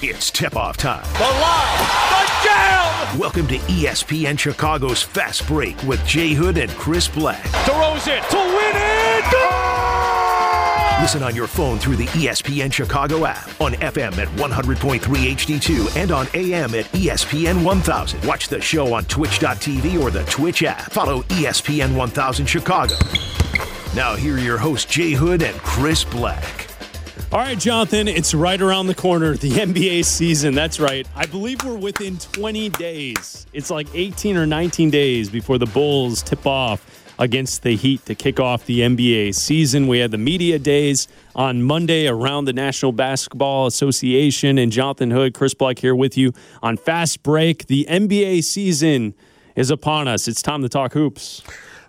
It's tip off time. The line, the jam! Welcome to ESPN Chicago's Fast Break with Jay Hood and Chris Black. Throws it to win it! Goal! Listen on your phone through the ESPN Chicago app, on FM at 100.3 HD2, and on AM at ESPN 1000. Watch the show on twitch.tv or the Twitch app. Follow ESPN 1000 Chicago. Now, here are your hosts, Jay Hood and Chris Black. All right, Jonathan, it's right around the corner, the NBA season. That's right. I believe we're within 20 days. It's like 18 or 19 days before the Bulls tip off against the Heat to kick off the NBA season. We had the media days on Monday around the National Basketball Association. And Jonathan Hood, Chris Black here with you on Fast Break. The NBA season is upon us. It's time to talk hoops.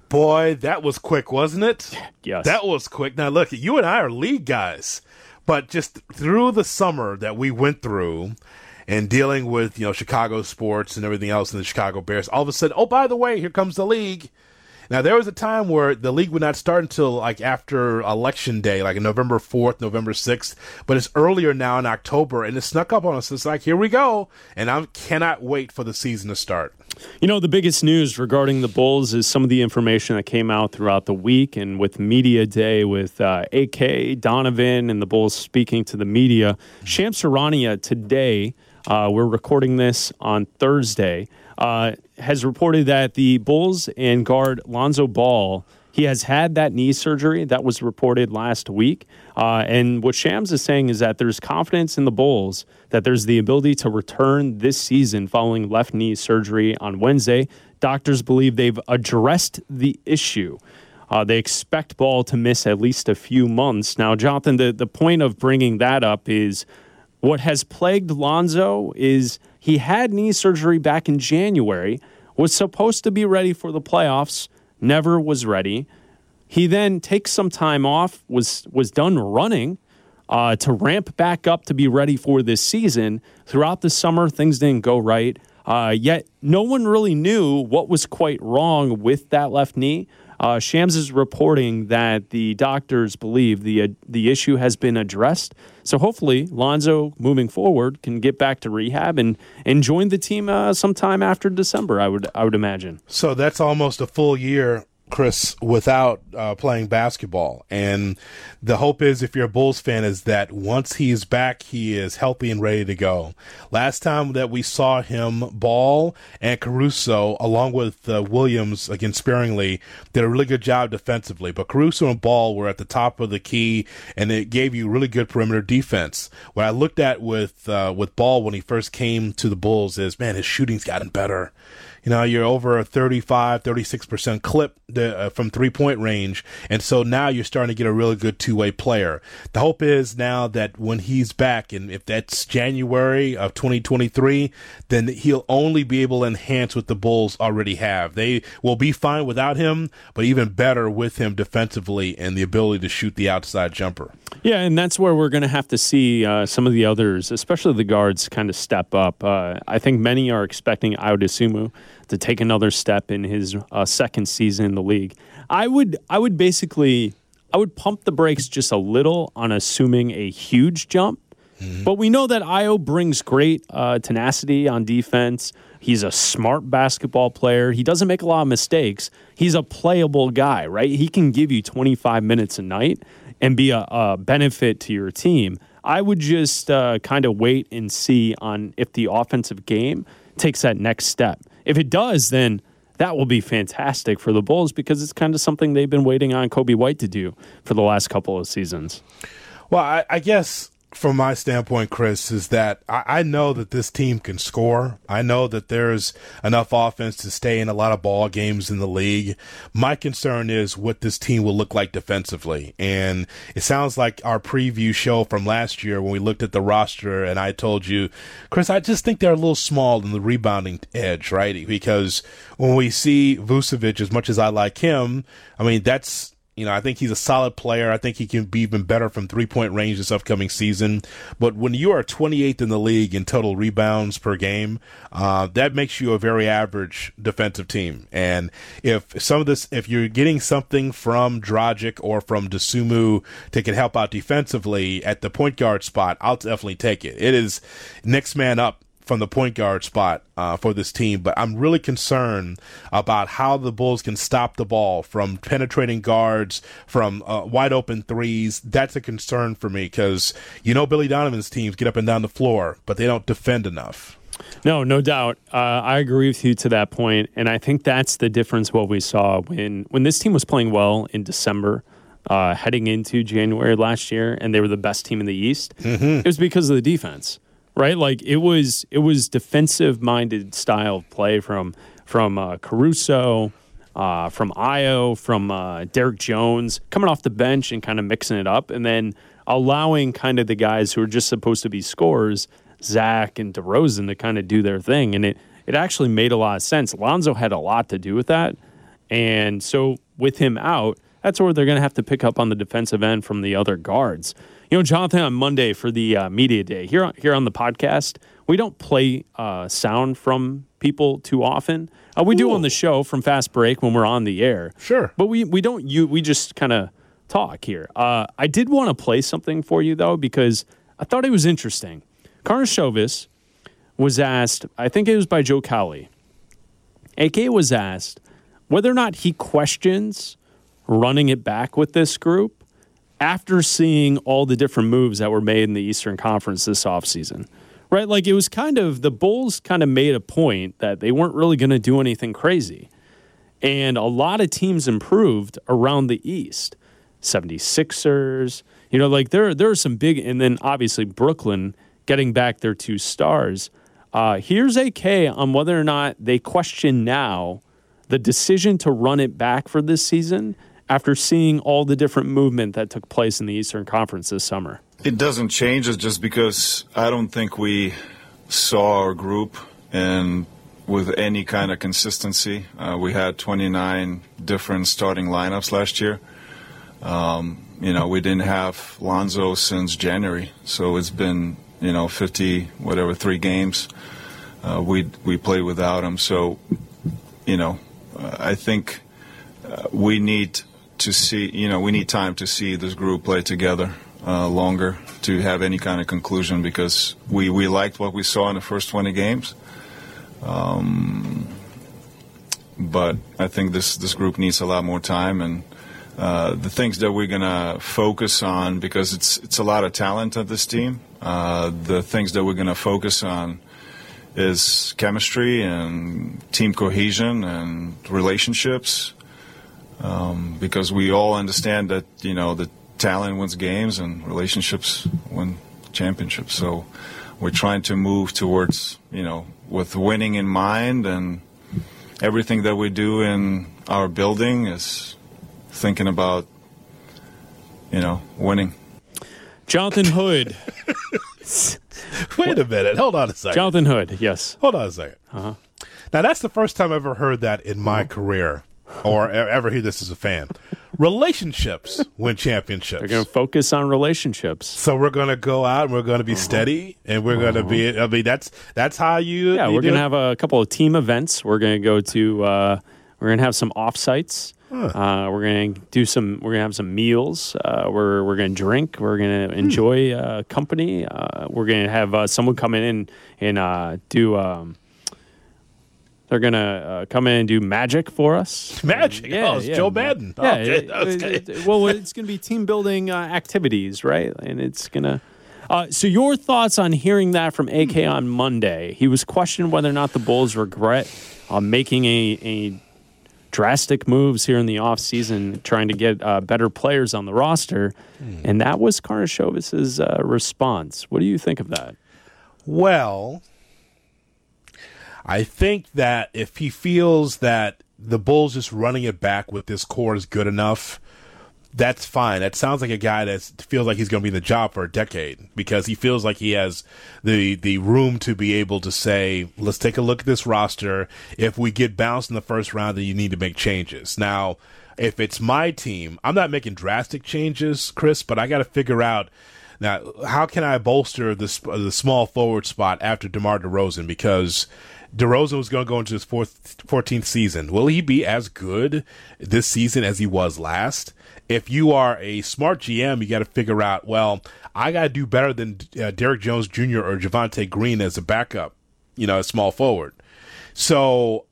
Boy, that was quick, wasn't it? Yes. That was quick. Now, look, you and I are league guys. But just through the summer that we went through and dealing with, you know, Chicago sports and everything else in the Chicago Bears, all of a sudden, oh, by the way, here comes the league. Now, there was a time where the league would not start until like after election day, like November 4th, November 6th, but it's earlier now in October and it snuck up on us. It's like, here we go. And I cannot wait for the season to start. You know, the biggest news regarding the Bulls is some of the information that came out throughout the week and with Media Day with uh, AK, Donovan, and the Bulls speaking to the media. Shams Charania today, uh, we're recording this on Thursday, uh, has reported that the Bulls and guard Lonzo Ball he has had that knee surgery that was reported last week. Uh, and what Shams is saying is that there's confidence in the Bulls that there's the ability to return this season following left knee surgery on Wednesday. Doctors believe they've addressed the issue. Uh, they expect Ball to miss at least a few months. Now, Jonathan, the, the point of bringing that up is what has plagued Lonzo is he had knee surgery back in January, was supposed to be ready for the playoffs never was ready. He then takes some time off, was was done running uh, to ramp back up to be ready for this season. Throughout the summer, things didn't go right. Uh, yet no one really knew what was quite wrong with that left knee. Uh, Shams is reporting that the doctors believe the uh, the issue has been addressed. So hopefully, Lonzo moving forward can get back to rehab and and join the team uh, sometime after December. I would I would imagine. So that's almost a full year Chris, without uh, playing basketball. And the hope is, if you're a Bulls fan, is that once he's back, he is healthy and ready to go. Last time that we saw him, Ball and Caruso, along with uh, Williams, again sparingly, did a really good job defensively. But Caruso and Ball were at the top of the key, and it gave you really good perimeter defense. What I looked at with uh, with Ball when he first came to the Bulls is, man, his shooting's gotten better. You know, you're over a 35, 36% clip uh, from three point range. And so now you're starting to get a really good two way player. The hope is now that when he's back, and if that's January of 2023, then he'll only be able to enhance what the Bulls already have. They will be fine without him, but even better with him defensively and the ability to shoot the outside jumper. Yeah, and that's where we're going to have to see uh, some of the others, especially the guards, kind of step up. Uh, I think many are expecting Ayo Dosunmu to take another step in his uh, second season in the league. I would, I would basically, I would pump the brakes just a little on assuming a huge jump. Mm-hmm. But we know that Ayo brings great uh, tenacity on defense. He's a smart basketball player. He doesn't make a lot of mistakes. He's a playable guy, right? He can give you 25 minutes a night and be a, a benefit to your team. I would just uh, kind of wait and see on if the offensive game takes that next step. If it does, then that will be fantastic for the Bulls because it's kind of something they've been waiting on Coby White to do for the last couple of seasons. Well, I, I guess from my standpoint, Chris, is that I, I, know that this team can score. I know that there's enough offense to stay in a lot of ball games in the league. My concern is what this team will look like defensively. And it sounds like our preview show from last year when we looked at the roster and I told you, Chris, I just think they're a little small in the rebounding edge, right? Because when we see Vucevic, as much as I like him, I mean, that's You know, I think he's a solid player. I think he can be even better from three point range this upcoming season. But when you are 28th in the league in total rebounds per game, uh, that makes you a very average defensive team. And if some of this, if you're getting something from Dragic or from Dosunmu to can help out defensively at the point guard spot, I'll definitely take it. It is next man up from the point guard spot uh, for this team, but I'm really concerned about how the Bulls can stop the ball from penetrating guards, from uh, wide open threes. That's a concern for me because you know Billy Donovan's teams get up and down the floor, but they don't defend enough. No, no doubt. Uh, I agree with you to that point, and I think that's the difference. What we saw when when this team was playing well in December. Uh, heading into January last year, and they were the best team in the East. Mm-hmm. It was because of the defense right? Like it was it was defensive minded style of play from from uh, Caruso, uh, from Ayo, from uh, Derrick Jones coming off the bench and kind of mixing it up, and then allowing kind of the guys who are just supposed to be scorers, Zach and DeRozan, to kind of do their thing, and it it actually made a lot of sense. Lonzo had a lot to do with that, and so with him out, that's where they're going to have to pick up on the defensive end from the other guards. You know, Jonathan, on Monday for the uh, media day here here on the podcast, we don't play uh, sound from people too often. Uh, we Ooh. do on the show from Fast Break when we're on the air. Sure, but we we don't you we just kind of talk here. Uh, I did want to play something for you though because I thought it was interesting. Karnisovas was asked, I think it was by Joe Cowley. AK was asked whether or not he questions running it back with this group after seeing all the different moves that were made in the Eastern Conference this offseason. Right? Like it was kind of the Bulls kind of made a point that they weren't really going to do anything crazy. And a lot of teams improved around the East. 76ers, you know, like there there are some big and then obviously Brooklyn getting back their two stars. Uh, here's AK on whether or not they question now the decision to run it back for this season after seeing all the different movement that took place in the Eastern Conference this summer? It doesn't change it just because I don't think we saw our group and with any kind of consistency. Uh, we had 29 different starting lineups last year. Um, you know, we didn't have Lonzo since January, so it's been you know 50 whatever three games. Uh, we we played without him, so you know, I think uh, we need to see, you know, we need time to see this group play together uh, longer to have any kind of conclusion because we, we liked what we saw in the first 20 games. Um, but I think this, this group needs a lot more time and uh, the things that we're going to focus on because it's, it's a lot of talent at this team. Uh, the things that we're going to focus on is chemistry and team cohesion and relationships um, because we all understand that you know the talent wins games and relationships win championships. So we're trying to move towards you know with winning in mind and everything that we do in our building is thinking about you know winning. Jonathan Hood. Wait a minute. Hold on a second. Jonathan Hood. Yes. Hold on a 2nd uh-huh. Now that's the first time I've ever heard that in my uh-huh. career or ever hear this as a fan. Relationships win championships. They're going to focus on relationships. So we're going to go out and we're going to be uh-huh. steady and we're uh-huh. going to be. I mean, that's that's how you. Yeah, you we're going to have a couple of team events. We're going to go to. Uh, we're going to have some off sites. Huh. Uh, we're going to do some. We're going to have some meals. Uh, we're we're going to drink. We're going to hmm. enjoy uh, company. Uh, we're going to have uh, someone come in and and do. Um, they're gonna uh, come in and do magic for us. Magic, yeah, oh, it's yeah, Joe Maddon. Yeah, oh, it, it, it, well, it's gonna be team building uh, activities, right? And it's gonna. Uh, so, your thoughts on hearing that from AK on Monday? He was questioned whether or not the Bulls regret uh, making a, a drastic moves here in the offseason, trying to get uh, better players on the roster, hmm. and that was Karnisovas's uh, response. What do you think of that? Well, I think that if he feels that the Bulls just running it back with this core is good enough, that's fine. That sounds like a guy that feels like he's going to be in the job for a decade because he feels like he has the the room to be able to say, "Let's take a look at this roster. If we get bounced in the first round, then you need to make changes." Now, if it's my team, I'm not making drastic changes, Chris, but I got to figure out now how can I bolster the the small forward spot after DeMar DeRozan because DeRozan was going to go into his fourth, 14th season. Will he be as good this season as he was last? If you are a smart GM, you got to figure out, well, I got to do better than uh, Derrick Jones Jr. or Javonte Green as a backup, you know, a small forward. So,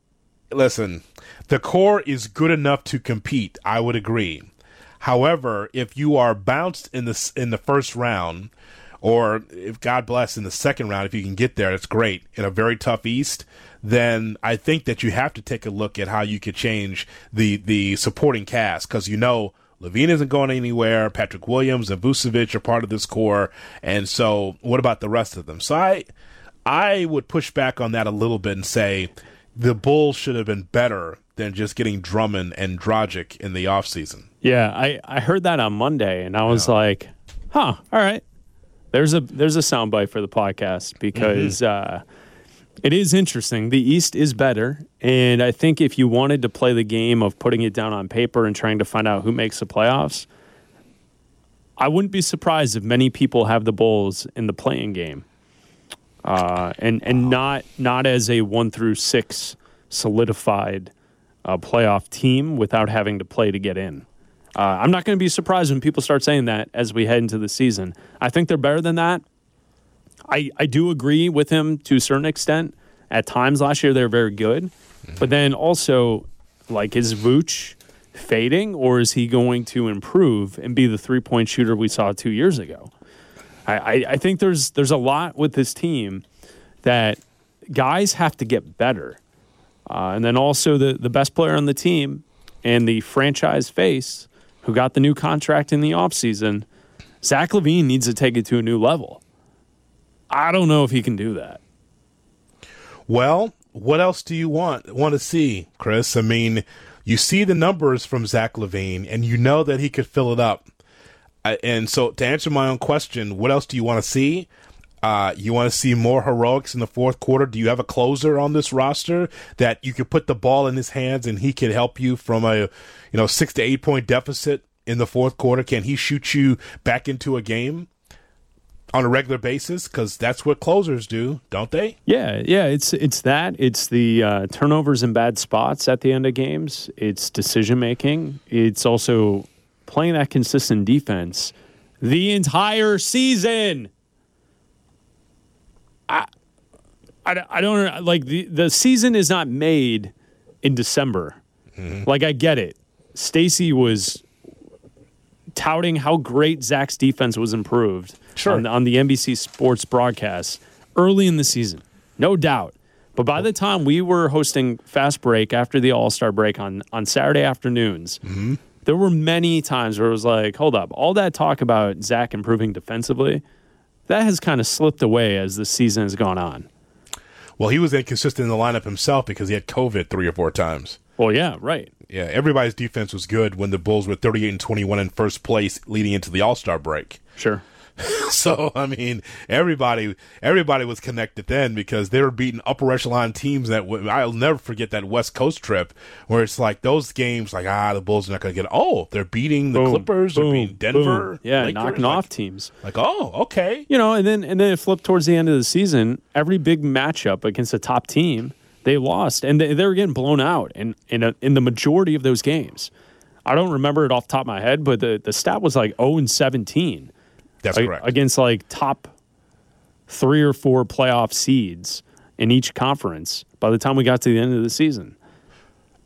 listen, the core is good enough to compete. I would agree. However, if you are bounced in the in the first round, or if God bless in the second round, if you can get there, that's great in a very tough East. Then I think that you have to take a look at how you could change the the supporting cast because you know LaVine isn't going anywhere. Patrick Williams and Vucevic are part of this core, and so what about the rest of them? So I I would push back on that a little bit and say the Bulls should have been better than just getting Drummond and Dragic in the offseason. Yeah, I, I heard that on Monday and I was yeah. like, huh, all right. There's a there's a soundbite for the podcast because mm-hmm. uh, it is interesting. The East is better, and I think if you wanted to play the game of putting it down on paper and trying to find out who makes the playoffs, I wouldn't be surprised if many people have the Bulls in the play-in game, uh, and and not not as a one through six solidified uh, playoff team without having to play to get in. Uh, I'm not going to be surprised when people start saying that as we head into the season. I think they're better than that. I, I do agree with him to a certain extent. At times last year, they were very good. Mm-hmm. But then also, like, is Vooch fading or is he going to improve and be the three point shooter we saw two years ago? I, I, I think there's there's a lot with this team that guys have to get better. Uh, and then also the, the best player on the team and the franchise face who got the new contract in the offseason, Zach LaVine needs to take it to a new level. I don't know if he can do that. Well, what else do you want want to see, Chris? I mean, you see the numbers from Zach LaVine, and you know that he could fill it up. and so, to answer my own question, what else do you want to see? Uh, you want to see more heroics in the fourth quarter? Do you have a closer on this roster that you could put the ball in his hands and he could help you from a, you know, six to eight point deficit in the fourth quarter? Can he shoot you back into a game? on a regular basis because that's what closers do, don't they? Yeah, yeah. It's it's that. It's the uh, turnovers and bad spots at the end of games. It's decision making. It's also playing that consistent defense the entire season. I, I, I don't like the the season is not made in December. Mm-hmm. Like I get it. Stacey was touting how great Zach's defense was improved sure. on, on the NBC Sports broadcast early in the season, no doubt. But by the time we were hosting Fast Break after the All Star break on on Saturday afternoons, mm-hmm. there were many times where it was like, hold up, all that talk about Zach improving defensively that has kind of slipped away as the season has gone on. Well, he was inconsistent in the lineup himself because he had COVID three or four times. Well, yeah, right. Yeah, everybody's defense was good when the Bulls were 38 and 21 in first place leading into the All Star break. Sure. so I mean, everybody everybody was connected then because they were beating upper echelon teams. That w- I'll never forget that West Coast trip where it's like those games, like ah, the Bulls are not going to get. Oh, they're beating the boom, Clippers, boom, they're beating Denver, boom. yeah, Lakers. knocking like, off teams. Like oh, okay, you know, and then and then it flipped towards the end of the season. Every big matchup against a top team, they lost, and they, they were getting blown out in in, a, in the majority of those games. I don't remember it off the top of my head, but the, the stat was like 0 and 17 that's correct. Against like top three or four playoff seeds in each conference by the time we got to the end of the season.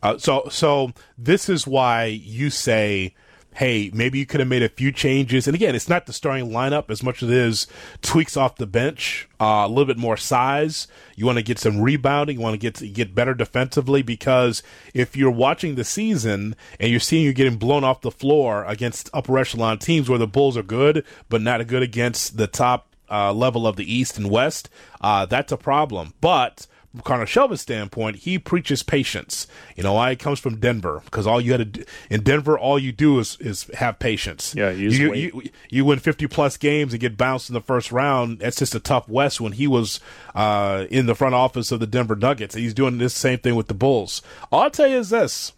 Uh, so, so this is why you say hey, maybe you could have made a few changes. And again, it's not the starting lineup as much as it is tweaks off the bench, uh, a little bit more size. You want to get some rebounding. You want to get get better defensively because if you're watching the season and you're seeing you're getting blown off the floor against upper echelon teams where the Bulls are good but not good against the top uh, level of the East and West, uh, that's a problem. But Karnisovas standpoint, he preaches patience. You know why? It comes from Denver because all you had to do, in Denver, all you do is is have patience. Yeah, you, you, you, you, win fifty plus games and get bounced in the first round. That's just a tough West when he was uh, in the front office of the Denver Nuggets. He's doing this same thing with the Bulls. All I'll tell you is this,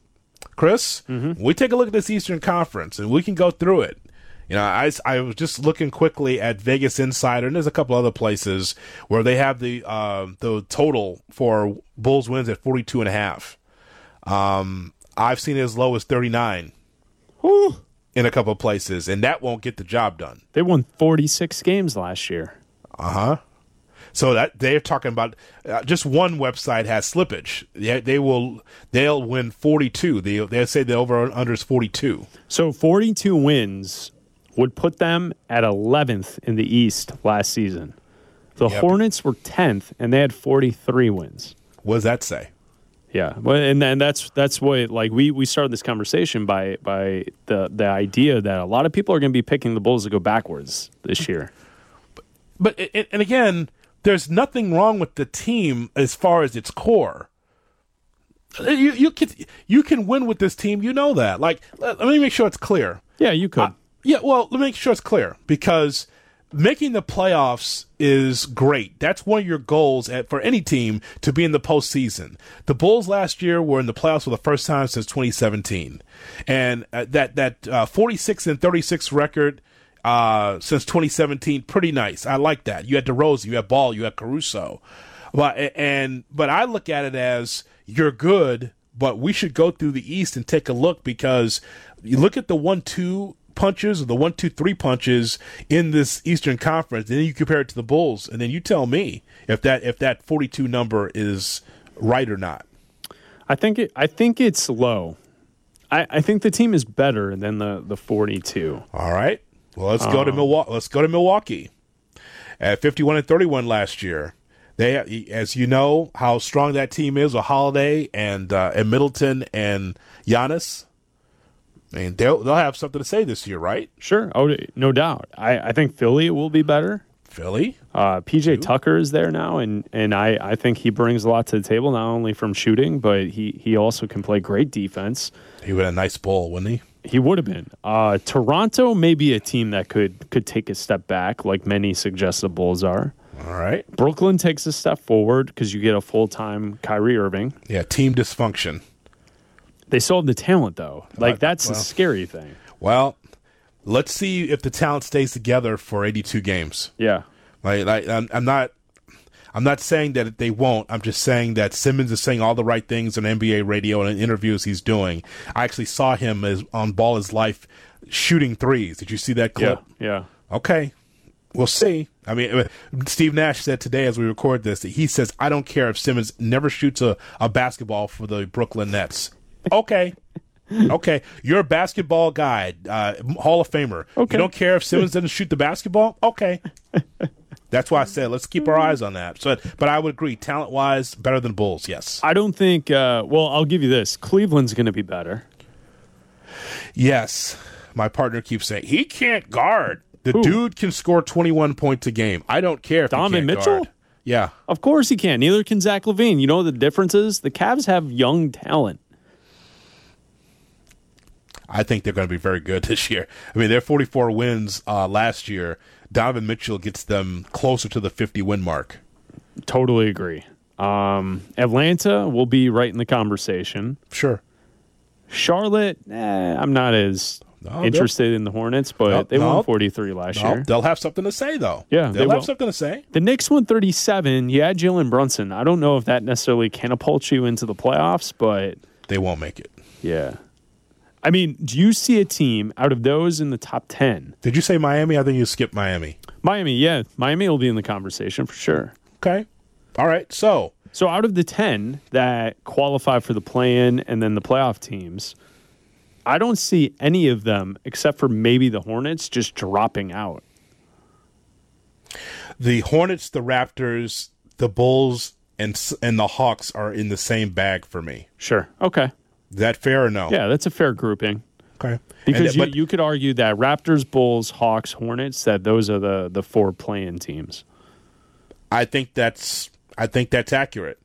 Chris. Mm-hmm. We take a look at this Eastern Conference and we can go through it. You know, I, I was just looking quickly at Vegas Insider, and there's a couple other places where they have the uh, the total for Bulls wins at 42 and a half. Um, I've seen it as low as 39 Whew. in a couple of places, and that won't get the job done. They won 46 games last year. Uh huh. So that they're talking about uh, just one website has slippage. They, they will they'll win 42. They they say the over under is 42. So 42 wins would put them at 11th in the East last season. The Yep. Hornets were 10th, and they had 43 wins. What does that say? Yeah, well, and then that's that's what like we we started this conversation by by the the idea that a lot of people are going to be picking the Bulls to go backwards this year. But and and again, there's nothing wrong with the team as far as its core. You you can you can win with this team. You know that. Like, let, let me make sure it's clear. Yeah, you could. Yeah, well, let me make sure it's clear because making the playoffs is great. That's one of your goals at, for any team to be in the postseason. The Bulls last year were in the playoffs for the first time since 2017, and uh, that that uh, 46 and 36 record uh, since 2017, pretty nice. I like that. You had DeRozan, you had Ball, you had Caruso, but and but I look at it as you're good, but we should go through the East and take a look because you look at the one two punches or the one two three punches in this Eastern Conference, and then you compare it to the Bulls, and then you tell me if that if that 42 number is right or not. I think it, I think it's low. I, I think the team is better than the the 42. All right. Well, let's go to Milwaukee. Let's go to Milwaukee. At 51 and 31 last year, they, as you know, how strong that team is with Holiday and uh, and Middleton and Giannis. I mean, they'll they'll have something to say this year, right? Sure, oh, no doubt. I, I think Philly will be better. Philly. Uh, PJ Tucker is there now, and and I, I think he brings a lot to the table, not only from shooting, but he he also can play great defense. He would have a nice bowl, wouldn't he? He would have been. Uh, Toronto may be a team that could could take a step back, like many suggest the Bulls are. All right. Brooklyn takes a step forward because you get a full time Kyrie Irving. Yeah, team dysfunction. They sold the talent though. Like that's the well. scary thing. Well, let's see if the talent stays together for 82 games. Yeah. Like, like I'm, I'm not, I'm not saying that they won't. I'm just saying that Simmons is saying all the right things on NBA radio and in interviews he's doing. I actually saw him as on Ball His Life shooting threes. Did you see that clip? Yeah. Okay, we'll see. I mean, uh, Steve Nash said today as we record this that he says, "I don't care if Simmons never shoots a, a basketball for the Brooklyn Nets." Okay. Okay, you're a basketball guy, uh, Hall of Famer. Okay. You don't care if Simmons doesn't shoot the basketball. Okay, that's why I said let's keep our eyes on that. So, but I would agree, talent wise, better than Bulls. Yes, I don't think. Uh, well, I'll give you this. Cleveland's going to be better. yes. My partner keeps saying he can't guard. The Who? dude can score 21 points a game. I don't care if Donovan can't Mitchell? guard. Yeah, Of course he can. Neither can Zach LaVine. You know the difference is? The Cavs have young talent. I think they're going to be very good this year. I mean, their 44 wins uh, last year. Donovan Mitchell gets them closer to the 50 win mark. Totally agree. Um, Atlanta will be right in the conversation. Sure. Charlotte, eh, I'm not as No, interested in the Hornets, but No, they no. won 43 last year. they'll have something to say, though. Yeah, they they'll have something to say. The Knicks won 37. Yeah, Jalen Brunson. I don't know if that necessarily catapults you into the playoffs, but They won't make it. yeah. I mean, do you see a team out of those in the top 10? Did you say Miami? I think you skipped Miami. Miami, yeah. Miami will be in the conversation for sure. Okay. All right. So, So out of the 10 that qualify for the play-in and then the playoff teams, I don't see any of them except for maybe the Hornets just dropping out. the Hornets, the Raptors, the Bulls, and and the Hawks are in the same bag for me. Sure. Okay. Is that fair or no? Yeah, that's a fair grouping. Okay. Because And- you, but- you could argue that Raptors, Bulls, Hawks, Hornets, that those are the, the four play-in teams. I think that's I think that's accurate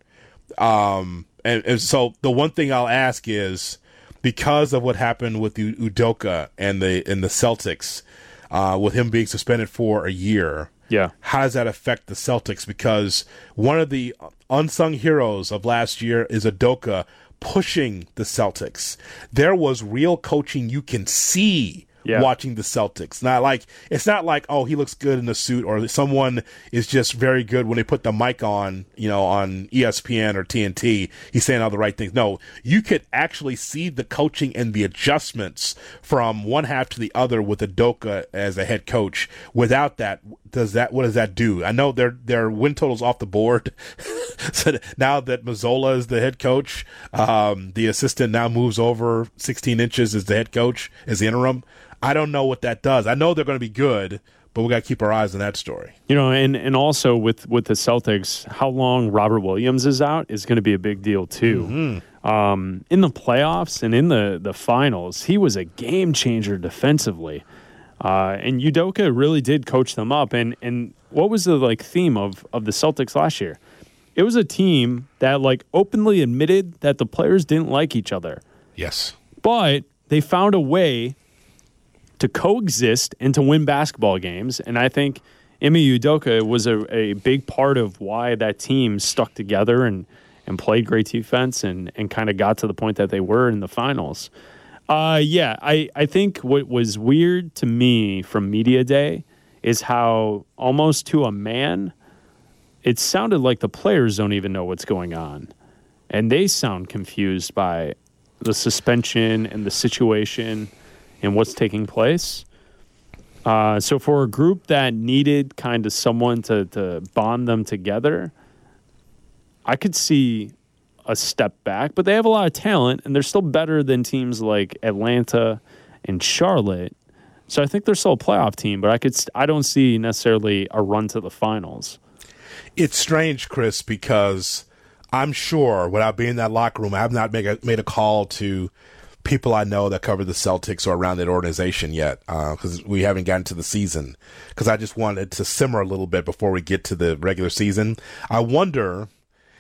Um, and, and so the one thing I'll ask is because of what happened with Udoka and the and the Celtics, uh, with him being suspended for a year. Yeah. How does that affect the Celtics? Because one of the unsung heroes of last year is Udoka pushing the Celtics. There was real coaching you can see Yeah. watching the Celtics. Not like it's not like oh he looks good in the suit or someone is just very good when they put the mic on, you know, on ESPN or TNT. He's saying all the right things. No, you could actually see the coaching and the adjustments from one half to the other with Udoka as a head coach. Without that, does that what does that do? I know their their win totals off the board. so now that Mazzulla is the head coach, um, the assistant now moves over 16 inches as the head coach as the interim. I don't know what that does. I know they're going to be good, but we got to keep our eyes on that story. You know, and and also with with the Celtics, how long Robert Williams is out is going to be a big deal too. Um, in the playoffs and in the the finals, he was a game changer defensively. Uh, and Udoka really did coach them up. And and what was the like theme of of the Celtics last year? It was a team that like openly admitted that the players didn't like each other, Yes. but they found a way to coexist and to win basketball games. And I think Ime Udoka was a, a big part of why that team stuck together and, and played great defense and, and kind of got to the point that they were in the finals. Uh, yeah, I, I think what was weird to me from Media Day is how almost to a man, it sounded like the players don't even know what's going on. And they sound confused by the suspension and the situation and what's taking place. Uh, so for a group that needed kind of someone to, to bond them together, I could see a step back, but they have a lot of talent and they're still better than teams like Atlanta and Charlotte. So I think they're still a playoff team, but I could I don't see necessarily a run to the finals. It's strange, Chris, because I'm sure without being in that locker room, I have not made a, made a call to people I know that cover the Celtics or around that organization yet uh, because we haven't gotten to the season. Because I just wanted to simmer a little bit before we get to the regular season. I wonder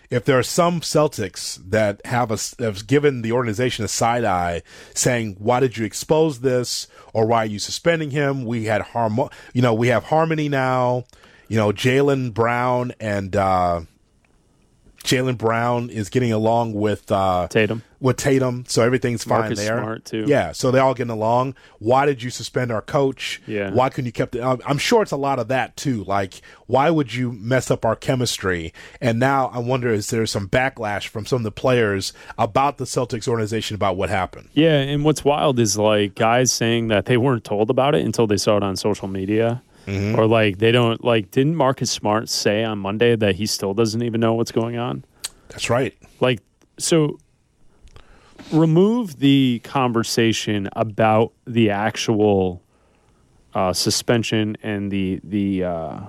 if there are some Celtics that have a, have given the organization a side eye, saying, "Why did you expose this?" or "Why are you suspending him?" We had harm, you know, we have harmony now. You know, Jaylen Brown and uh, Jaylen Brown is getting along with uh, Tatum. with Tatum, so everything's fine Marcus there. Smart, too. Yeah, so they're all getting along. Why did you suspend our coach? Yeah. Why couldn't you kept it? I'm sure it's a lot of that too. Like, why would you mess up our chemistry? And now I wonder is there some backlash from some of the players about the Celtics organization about what happened? Yeah, and what's wild is like guys saying that they weren't told about it until they saw it on social media. Or like they don't like didn't Marcus Smart say on Monday that he still doesn't even know what's going on? That's right. Like so remove the conversation about the actual uh, suspension and the the uh,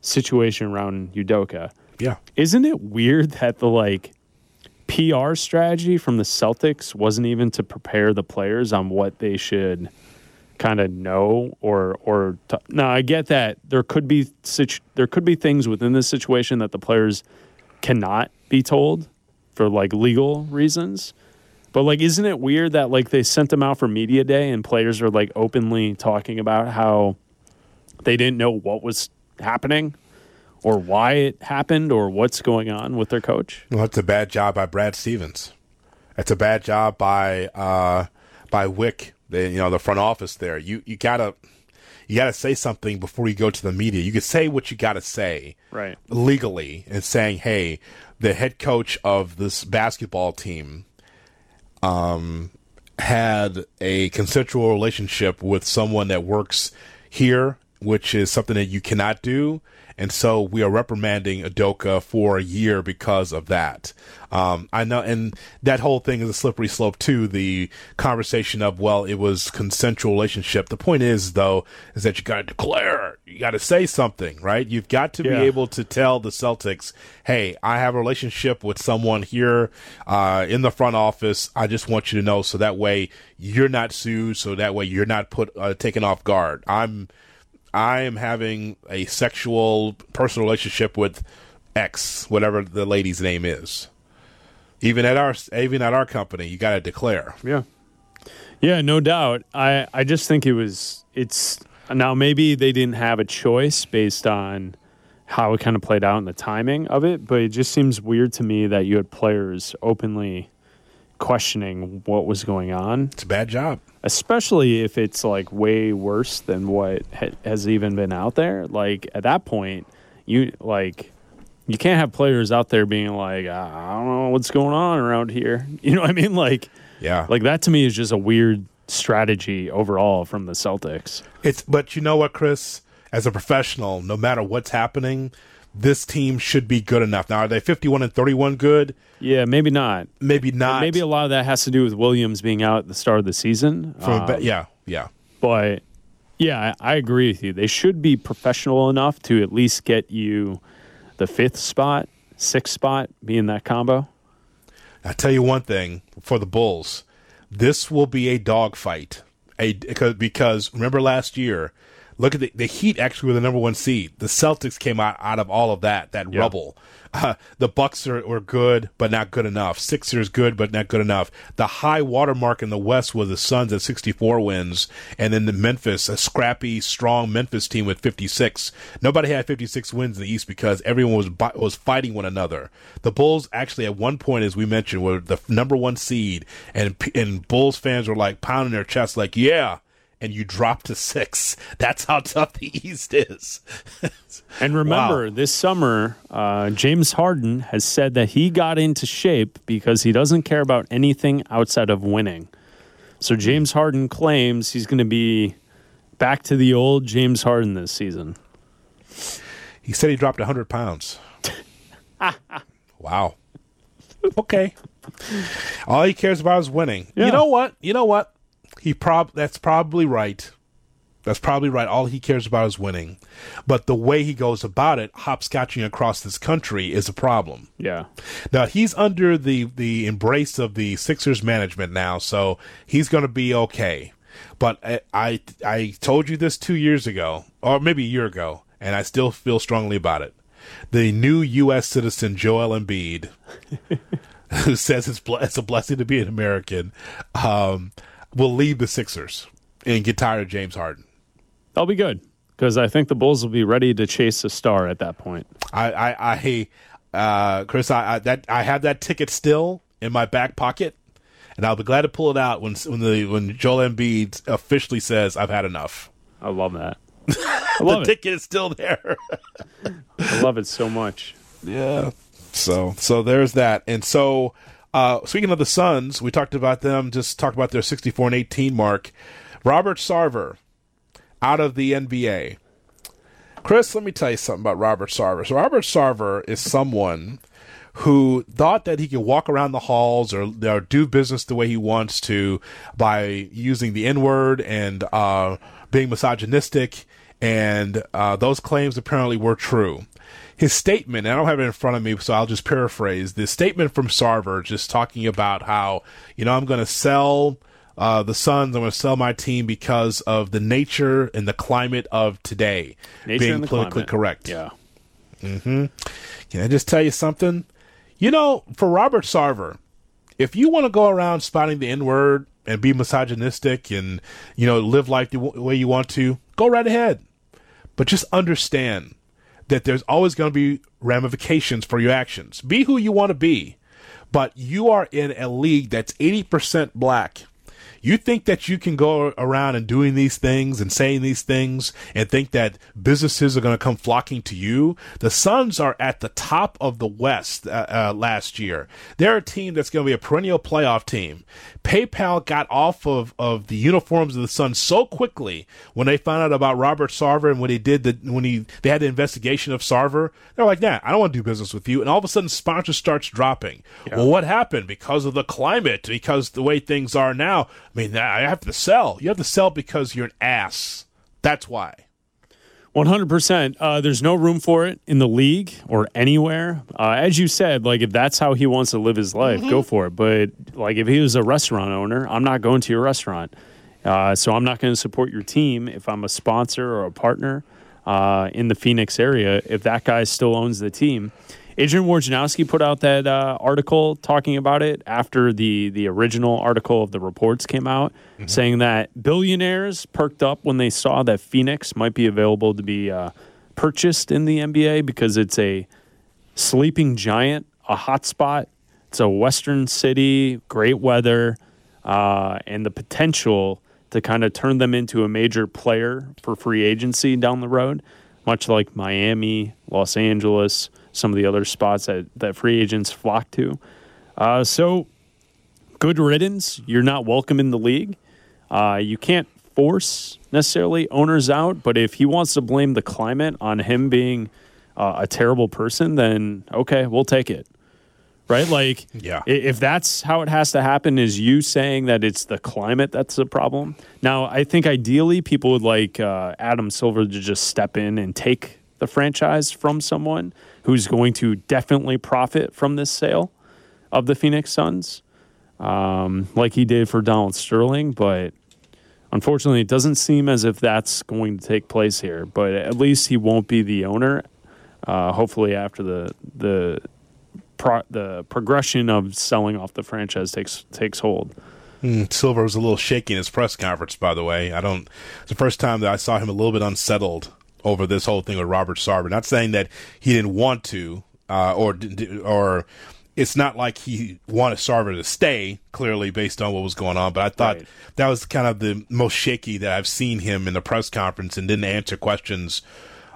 situation around Udoka. Yeah. Isn't it weird that the like PR strategy from the Celtics wasn't even to prepare the players on what they should kind of know or or t- now I get that there could be situ- there could be things within this situation that the players cannot be told for like legal reasons. But like isn't it weird that like they sent them out for media day and players are like openly talking about how they didn't know what was happening or why it happened or what's going on with their coach? Well, that's a bad job by Brad Stevens. That's a bad job by uh, by Wyc. The you know the front office there. You you gotta you gotta say something before you go to the media. You can say what you gotta say Right. legally and saying, "Hey, the head coach of this basketball team um, had a consensual relationship with someone that works here, which is something that you cannot do." And so we are reprimanding Udoka for a year because of that. Um, I know, and that whole thing is a slippery slope too. The conversation of, well, it was consensual relationship. The point is, though, is that you got to declare, you got to say something, right? You've got to Yeah. be able to tell the Celtics, hey, I have a relationship with someone here uh, in the front office. I just want you to know, so that way you're not sued, so that way you're not put uh, taken off guard. I'm I am having a sexual personal relationship with X, whatever the lady's name is. Even at our even at our company, you got to declare. Yeah. Yeah, no doubt. I, I just think it was it's now maybe they didn't have a choice based on how it kind of played out and the timing of it, but it just seems weird to me that you had players openly questioning what was going on, It's a bad job. especially if it's like way worse than what ha- has even been out there. Like at that point, you like you can't have players out there being like, I don't know what's going on around here. You know what I mean? Like Yeah. like that to me is just a weird strategy overall from the Celtics. It's but you know what, Chris? As a professional, no matter what's happening, this team should be good enough. Now, are they fifty-one and thirty-one good? Yeah, maybe not. Maybe not. Maybe a lot of that has to do with Williams being out at the start of the season. Um, ba- yeah, yeah. but yeah, I, I agree with you. They should be professional enough to at least get you the fifth spot, sixth spot, being that combo. I tell you one thing for the Bulls, this will be a dogfight. A because, because remember last year, look at the, the Heat actually were the number one seed. The Celtics came out out of all of that that Yeah. rubble. Uh, the Bucks are, were good, but not good enough. Sixers good, but not good enough. The high watermark in the West was the Suns at 64 wins, and then the Memphis, a scrappy, strong Memphis team with 56. Nobody had 56 wins in the East because everyone was was fighting one another. The Bulls actually at one point, as we mentioned, were the number one seed, and and Bulls fans were like pounding their chests, like, yeah. And you drop to six. That's how tough the East is. And remember, Wow. this summer, uh, James Harden has said that he got into shape because he doesn't care about anything outside of winning. So James Harden claims he's going to be back to the old James Harden this season. He said he dropped 100 pounds. wow. Okay. All he cares about is winning. Yeah. You know what? You know what? He prob that's probably right. That's probably right. All he cares about is winning. But the way he goes about it, hopscotching across this country, is a problem. Yeah. Now he's under the the embrace of the Sixers management now, so he's going to be okay. But I, I I told you this two years ago, or maybe a year ago, and I still feel strongly about it. The new U.S. citizen Joel Embiid, who says it's ble- it's a blessing to be an American, um, will leave the Sixers and get tired of James Harden. That'll be good because I think the Bulls will be ready to chase a star at that point. I I, I uh, Chris, I, I that I have that ticket still in my back pocket, and I'll be glad to pull it out when when the when Joel Embiid officially says I've had enough. I love that. I The love it. ticket is still there. I love it so much. yeah. So so there's that, and so. Uh, speaking of the Suns, we talked about them. Just talked about their 64 and 18 mark. Robert Sarver, out of the NBA. Chris, let me tell you something about Robert Sarver. So Robert Sarver is someone who thought that he could walk around the halls or, or do business the way he wants to by using the N word and uh, being misogynistic, and uh, those claims apparently were true. His statement, and I don't have it in front of me, so I'll just paraphrase the statement from Sarver, just talking about how, you know, I'm going to sell uh, the Suns. I'm going to sell my team because of the nature and the climate of today Nature being and politically climate. correct. Yeah. Mm-hmm. Can I just tell you something? You know, for Robert Sarver, if you want to go around spouting the N word and be misogynistic and, you know, live life the w- way you want to, go right ahead. But just understand that there's always going to be ramifications for your actions. Be who you want to be, but you are in a league that's 80% black. You think that you can go around and doing these things and saying these things and think that businesses are going to come flocking to you? The Suns are at the top of the West uh, uh, last year. They're a team that's going to be a perennial playoff team. PayPal got off of, of the uniforms of the Suns so quickly when they found out about Robert Sarver and when he did the when he they had the investigation of Sarver. They're like, nah, I don't want to do business with you. And all of a sudden, sponsors starts dropping. Well, what happened? Because of the climate, because the way things are now. I mean, I have to sell. You have to sell because you're an ass. That's why. One hundred percent. There's no room for it in the league or anywhere. Uh, as you said, like if that's how he wants to live his life, go for it. But like if he was a restaurant owner, I'm not going to your restaurant. Uh, so I'm not going to support your team if I'm a sponsor or a partner uh, in the Phoenix area. If that guy still owns the team, Adrian Wojnarowski put out that uh, article talking about it after the the original article of the reports came out, mm-hmm. saying that billionaires perked up when they saw that Phoenix might be available to be uh, purchased in the NBA because it's a sleeping giant, a hotspot. It's a western city, great weather, uh, and the potential to kind of turn them into a major player for free agency down the road, much like Miami, Los Angeles some of the other spots that, that free agents flock to. Uh, so, good riddance. You're not welcome in the league. Uh, you can't force necessarily owners out, but if he wants to blame the climate on him being uh, a terrible person, then okay, we'll take it. Right? Like, yeah. if that's how it has to happen, is you saying that it's the climate that's the problem? Now, I think ideally people would like uh, Adam Silver to just step in and take the franchise from someone who's going to definitely profit from this sale of the Phoenix Suns, um, like he did for Donald Sterling. But unfortunately, it doesn't seem as if that's going to take place here. But at least he won't be the owner. Uh, hopefully, after the the pro- the progression of selling off the franchise takes takes hold. Mm, Silver was a little shaky in his press conference, by the way. I don't. It's the first time that I saw him a little bit unsettled over this whole thing with Robert Sarver. Not saying that he didn't want to, uh, or or it's not like he wanted Sarver to stay. Clearly, based on what was going on, but I thought right. that was kind of the most shaky that I've seen him in the press conference and didn't answer questions.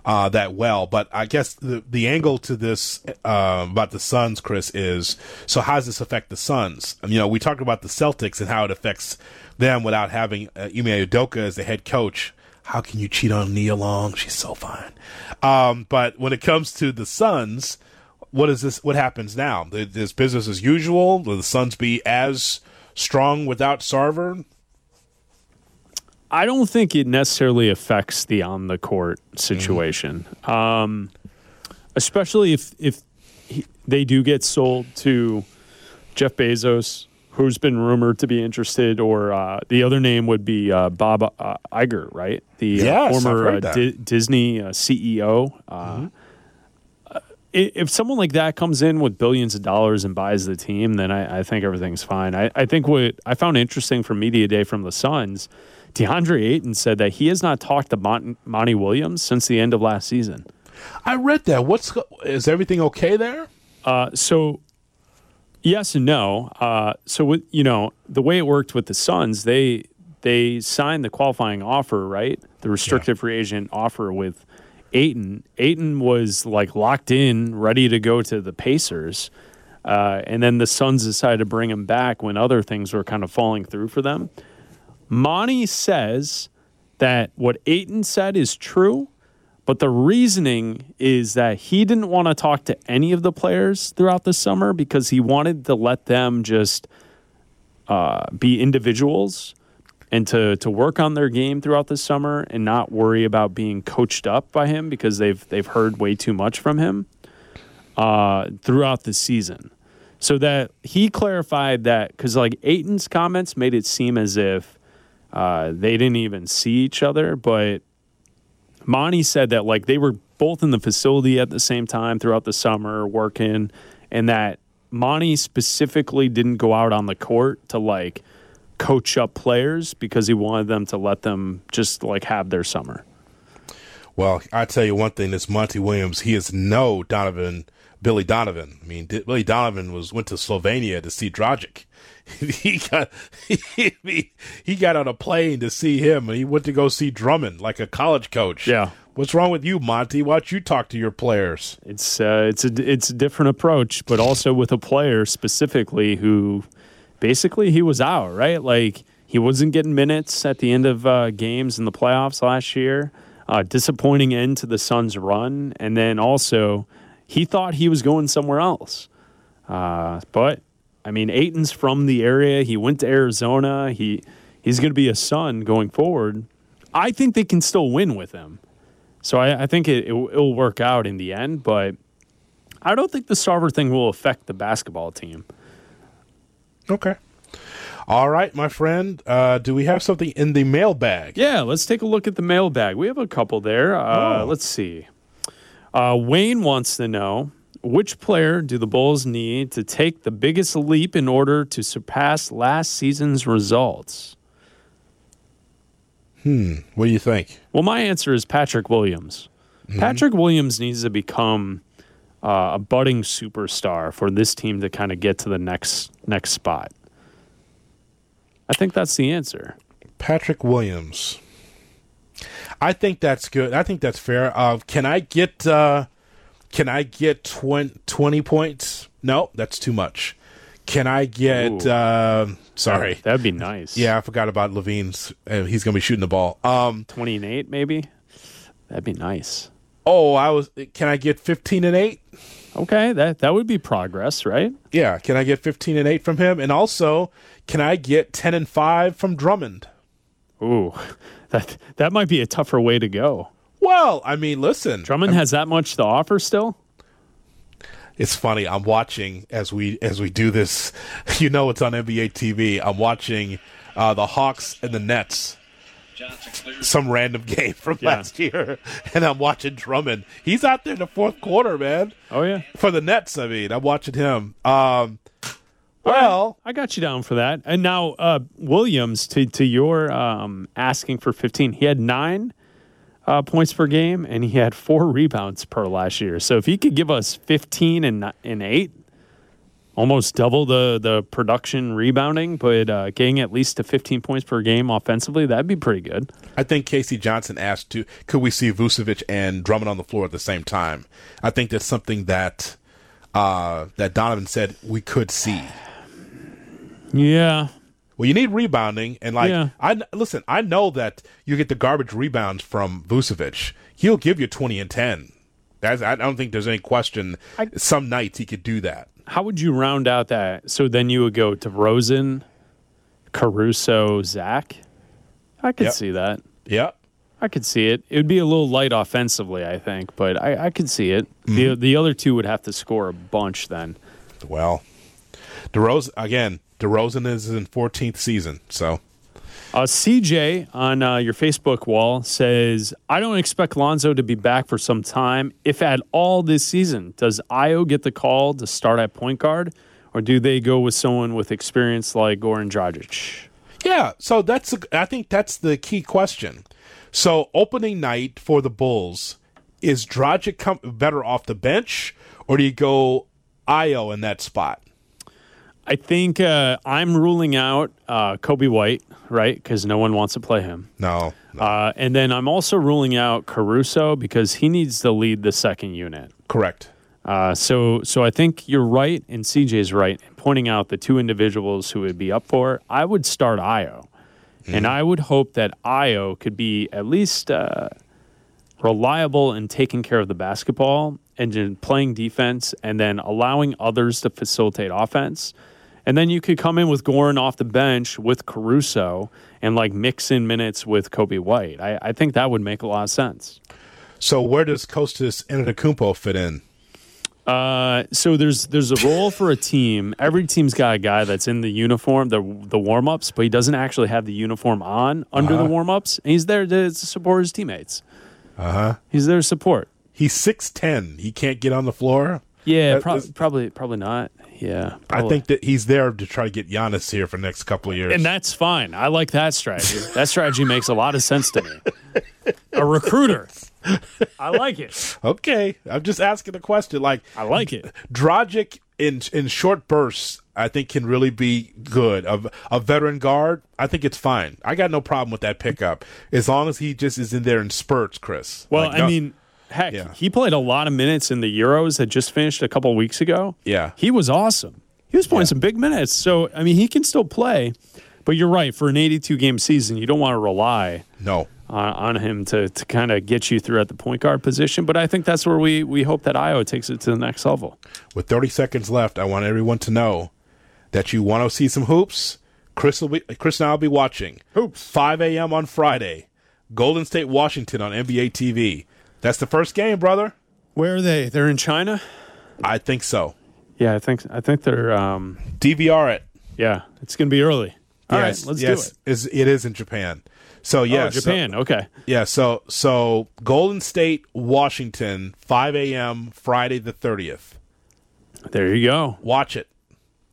Uh, that well, but I guess the the angle to this uh, about the Suns, Chris, is so how does this affect the Suns? you know, we talked about the Celtics and how it affects them without having uh, Ime Udoka as the head coach how can you cheat on Nia Long? She's so fine. Um, but when it comes to the Suns, what is this? What happens now? Is business as usual? Will the Suns be as strong without Sarver? I don't think it necessarily affects the on the court situation, mm-hmm. um, especially if if he, they do get sold to Jeff Bezos who's been rumored to be interested, or uh, the other name would be uh, Bob uh, Iger, right? The uh, yes, former uh, D- Disney uh, CEO. Mm-hmm. If someone like that comes in with billions of dollars and buys the team, then I, I think everything's fine. I, I, think what I found interesting from Media Day from the Suns, DeAndre Ayton said that he has not talked to Mon- Monty Williams since the end of last season. I read that. What's is everything okay there? so Yes and no. Uh, so with you know the way it worked with the Suns, they they signed the qualifying offer, right? The restricted yeah. free agent offer with Ayton. Ayton was like locked in, ready to go to the Pacers, uh, and then the Suns decided to bring him back when other things were kind of falling through for them. Monty says that what Ayton said is true, but the reasoning is that he didn't want to talk to any of the players throughout the summer because he wanted to let them just uh, be individuals and to, to work on their game throughout the summer and not worry about being coached up by him because they've they've heard way too much from him uh, throughout the season. So that he clarified that because like Ayton's comments made it seem as if uh, they didn't even see each other, but Monty said that like they were both in the facility at the same time throughout the summer working, and that Monty specifically didn't go out on the court to like coach up players because he wanted them to let them just like have their summer. Well, I tell you one thing: this Monty Williams, he is no Donovan, Billy Donovan. I mean, Billy Donovan was went to Slovenia to see Dragic. he got he, he got on a plane to see him, and he went to go see Drummond like a college coach. Yeah. What's wrong with you, Monty? Why don't you talk to your players? It's uh, it's a it's a different approach, but also with a player specifically who basically he was out right. Like he wasn't getting minutes at the end of uh, games in the playoffs last year. Uh, disappointing end to the Suns' run, and then also he thought he was going somewhere else. Uh, but I mean, Ayton's from the area. He went to Arizona. He he's going to be a Sun going forward. I think they can still win with him. So I, I think it, it will work out in the end. But I don't think the Sarver thing will affect the basketball team. Okay. All right, my friend. Uh, do we have something in the mailbag? Yeah, let's take a look at the mailbag. We have a couple there. Uh, oh. Let's see. Uh, Wayne wants to know Which player do the Bulls need to take the biggest leap in order to surpass last season's results? Hmm. What do you think? Well, my answer is Patrick Williams. Patrick Williams needs to become uh, a budding superstar for this team to kind of get to the next next spot. I think that's the answer. Patrick Williams. I think that's good. I think that's fair. Uh, can I get uh, can I get 20, 20 points? No, that's too much. Can I get uh, sorry. That'd be nice. Yeah, I forgot about LaVine's. He's going to be shooting the ball. Um, 20 and 8 maybe. That'd be nice. oh, I was can I get 15 and 8? Okay, that that would be progress, right? Yeah, can I get 15 and 8 from him? And also, can I get 10 and 5 from Drummond? Ooh. That that might be a tougher way to go. Well, I mean, listen. Drummond has that much to offer still? It's funny. I'm watching as we as we do this. You know, it's on NBA TV. I'm watching uh, the Hawks and the Nets. Some random game from Yeah. last year, and I'm watching Drummond. He's out there in the fourth quarter, man. Oh yeah. For the Nets, I mean, I'm watching him. Um, well, I got you down for that. And now uh, Williams, to to your um, asking for 15, he had nine uh, points per game, and he had four rebounds per last year. So if he could give us 15 and ni- and eight, almost double the the production rebounding, but uh, getting at least to 15 points per game offensively, that'd be pretty good. I think Casey Johnson asked to could we see Vucevic and Drummond on the floor at the same time. I think that's something that uh, that Donovan said we could see. Yeah. Well, you need rebounding, and like Yeah. I listen, I know that you get the garbage rebounds from Vucevic. He'll give you twenty and ten. That's, I don't think there's any question. I- Some nights he could do that. How would you round out that? So then you would go to Rosen, Caruso, Zach. I could Yep. see that. Yeah, I could see it. It would be a little light offensively, I think, but I, I could see it. Mm-hmm. The the other two would have to score a bunch then. well, DeRozan again. DeRozan is in 14th season, so Uh, CJ on uh, your Facebook wall says, I don't expect Lonzo to be back for some time, if at all this season. Does Ayo get the call to start at point guard, or do they go with someone with experience like Goran Dragic? Yeah, so that's I think that's the key question. So opening night for the Bulls is Dragic come better off the bench, or do you go Ayo in that spot? I think uh, I'm ruling out uh, Coby White, right? Because no one wants to play him. No, no. Uh, and then I'm also ruling out Caruso because he needs to lead the second unit. correct. Uh, so, so I think you're right, and CJ's right in pointing out the two individuals who would be up for. it. I would start Ayo, and I would hope that Ayo could be at least uh, reliable in taking care of the basketball and playing defense, and then allowing others to facilitate offense. And then you could come in with Goran off the bench with Caruso and like mix in minutes with Coby White. I, I think that would make a lot of sense. So where does Costas Antetokounmpo fit in? Uh, so there's there's a role for a team. Every team's got a guy that's in the uniform, the the warm ups, but he doesn't actually have the uniform on under the warm ups, and he's there to support his teammates. Uh huh. He's there to support. He's six ten. He can't get on the floor. Yeah, prob- probably probably not. Yeah, I think that he's there to try to get Giannis here for the next couple of years. and that's fine. I like that strategy. that strategy makes a lot of sense to me. A recruiter. I like it. okay, I'm just asking a question. Like I like it. Dragic in in short bursts, I think can really be good. A, a veteran guard, I think it's fine. I got no problem with that pickup as long as he just is in there in spurts, Chris. Well, Like, I no- mean, heck, Yeah. he played a lot of minutes in the Euros that just finished a couple weeks ago. Yeah. He was awesome. He was playing some big minutes. So, I mean, he can still play. But you're right. For an 82 game season, you don't want to rely no. on, on him to, to kind of get you through at the point guard position. But I think that's where we, we hope that Ayo takes it to the next level. With 30 seconds left, I want everyone to know that you want to see some hoops. Chris will be Chris and I will be watching Hoops. 5 a.m. on Friday. Golden State, Washington on NBA TV. That's the first game, brother. Where are they? They're in China? I think so. Yeah, I think I think they're um, DVR it. yeah, it's gonna be early. All right, yes, let's yes, do it. Is it is in Japan. So yeah, oh, Japan. okay. yeah. So so Golden State, Washington, 5 a.m. Friday the 30th. There you go. Watch it.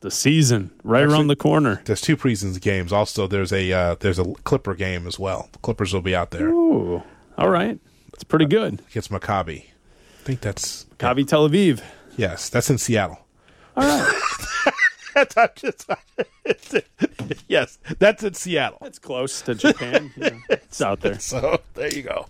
The season right Actually- around the corner. There's two preseason games. Also, there's a uh, there's a Clipper game as well. The Clippers will be out there Ooh, all right. It's pretty good. against Maccabi. I think that's Kavi Tel Aviv. yes, that's in Seattle. All right. That's not just yes, that's in Seattle. That's close to Japan. Yeah, it's out there. So there you go.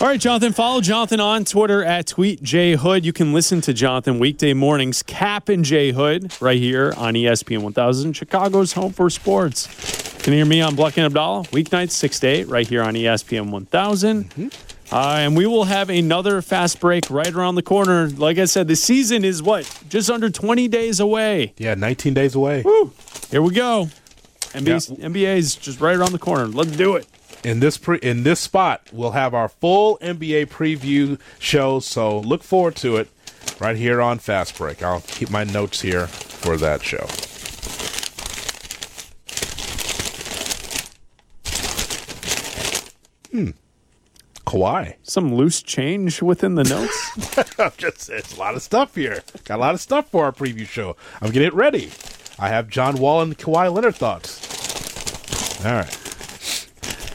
All right, Jonathan. Follow Jonathan on Twitter at TweetJHood. You can listen to Jonathan weekday mornings, Kap and J Hood, right here on ESPN 1000, Chicago's home for sports. You can hear me on Bluck and Abdallah, weeknights 6 to 8, right here on ESPN 1000. Uh, and we will have another fast break right around the corner. Like I said, the season is what? Just under 20 days away. Yeah, 19 days away. Woo! Here we go. NBA, NBA is just right around the corner. Let's do it. In this pre- in this spot, we'll have our full NBA preview show. So look forward to it right here on Fast Break. I'll keep my notes here for that show. Hmm. Kawhi. Some loose change within the notes. I'm just it's a lot of stuff here. Got a lot of stuff for our preview show. I'm getting it ready. I have John Wall and Kawhi Leonard thoughts. All right.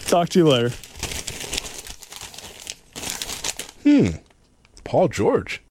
Talk to you later. Hmm. Paul George.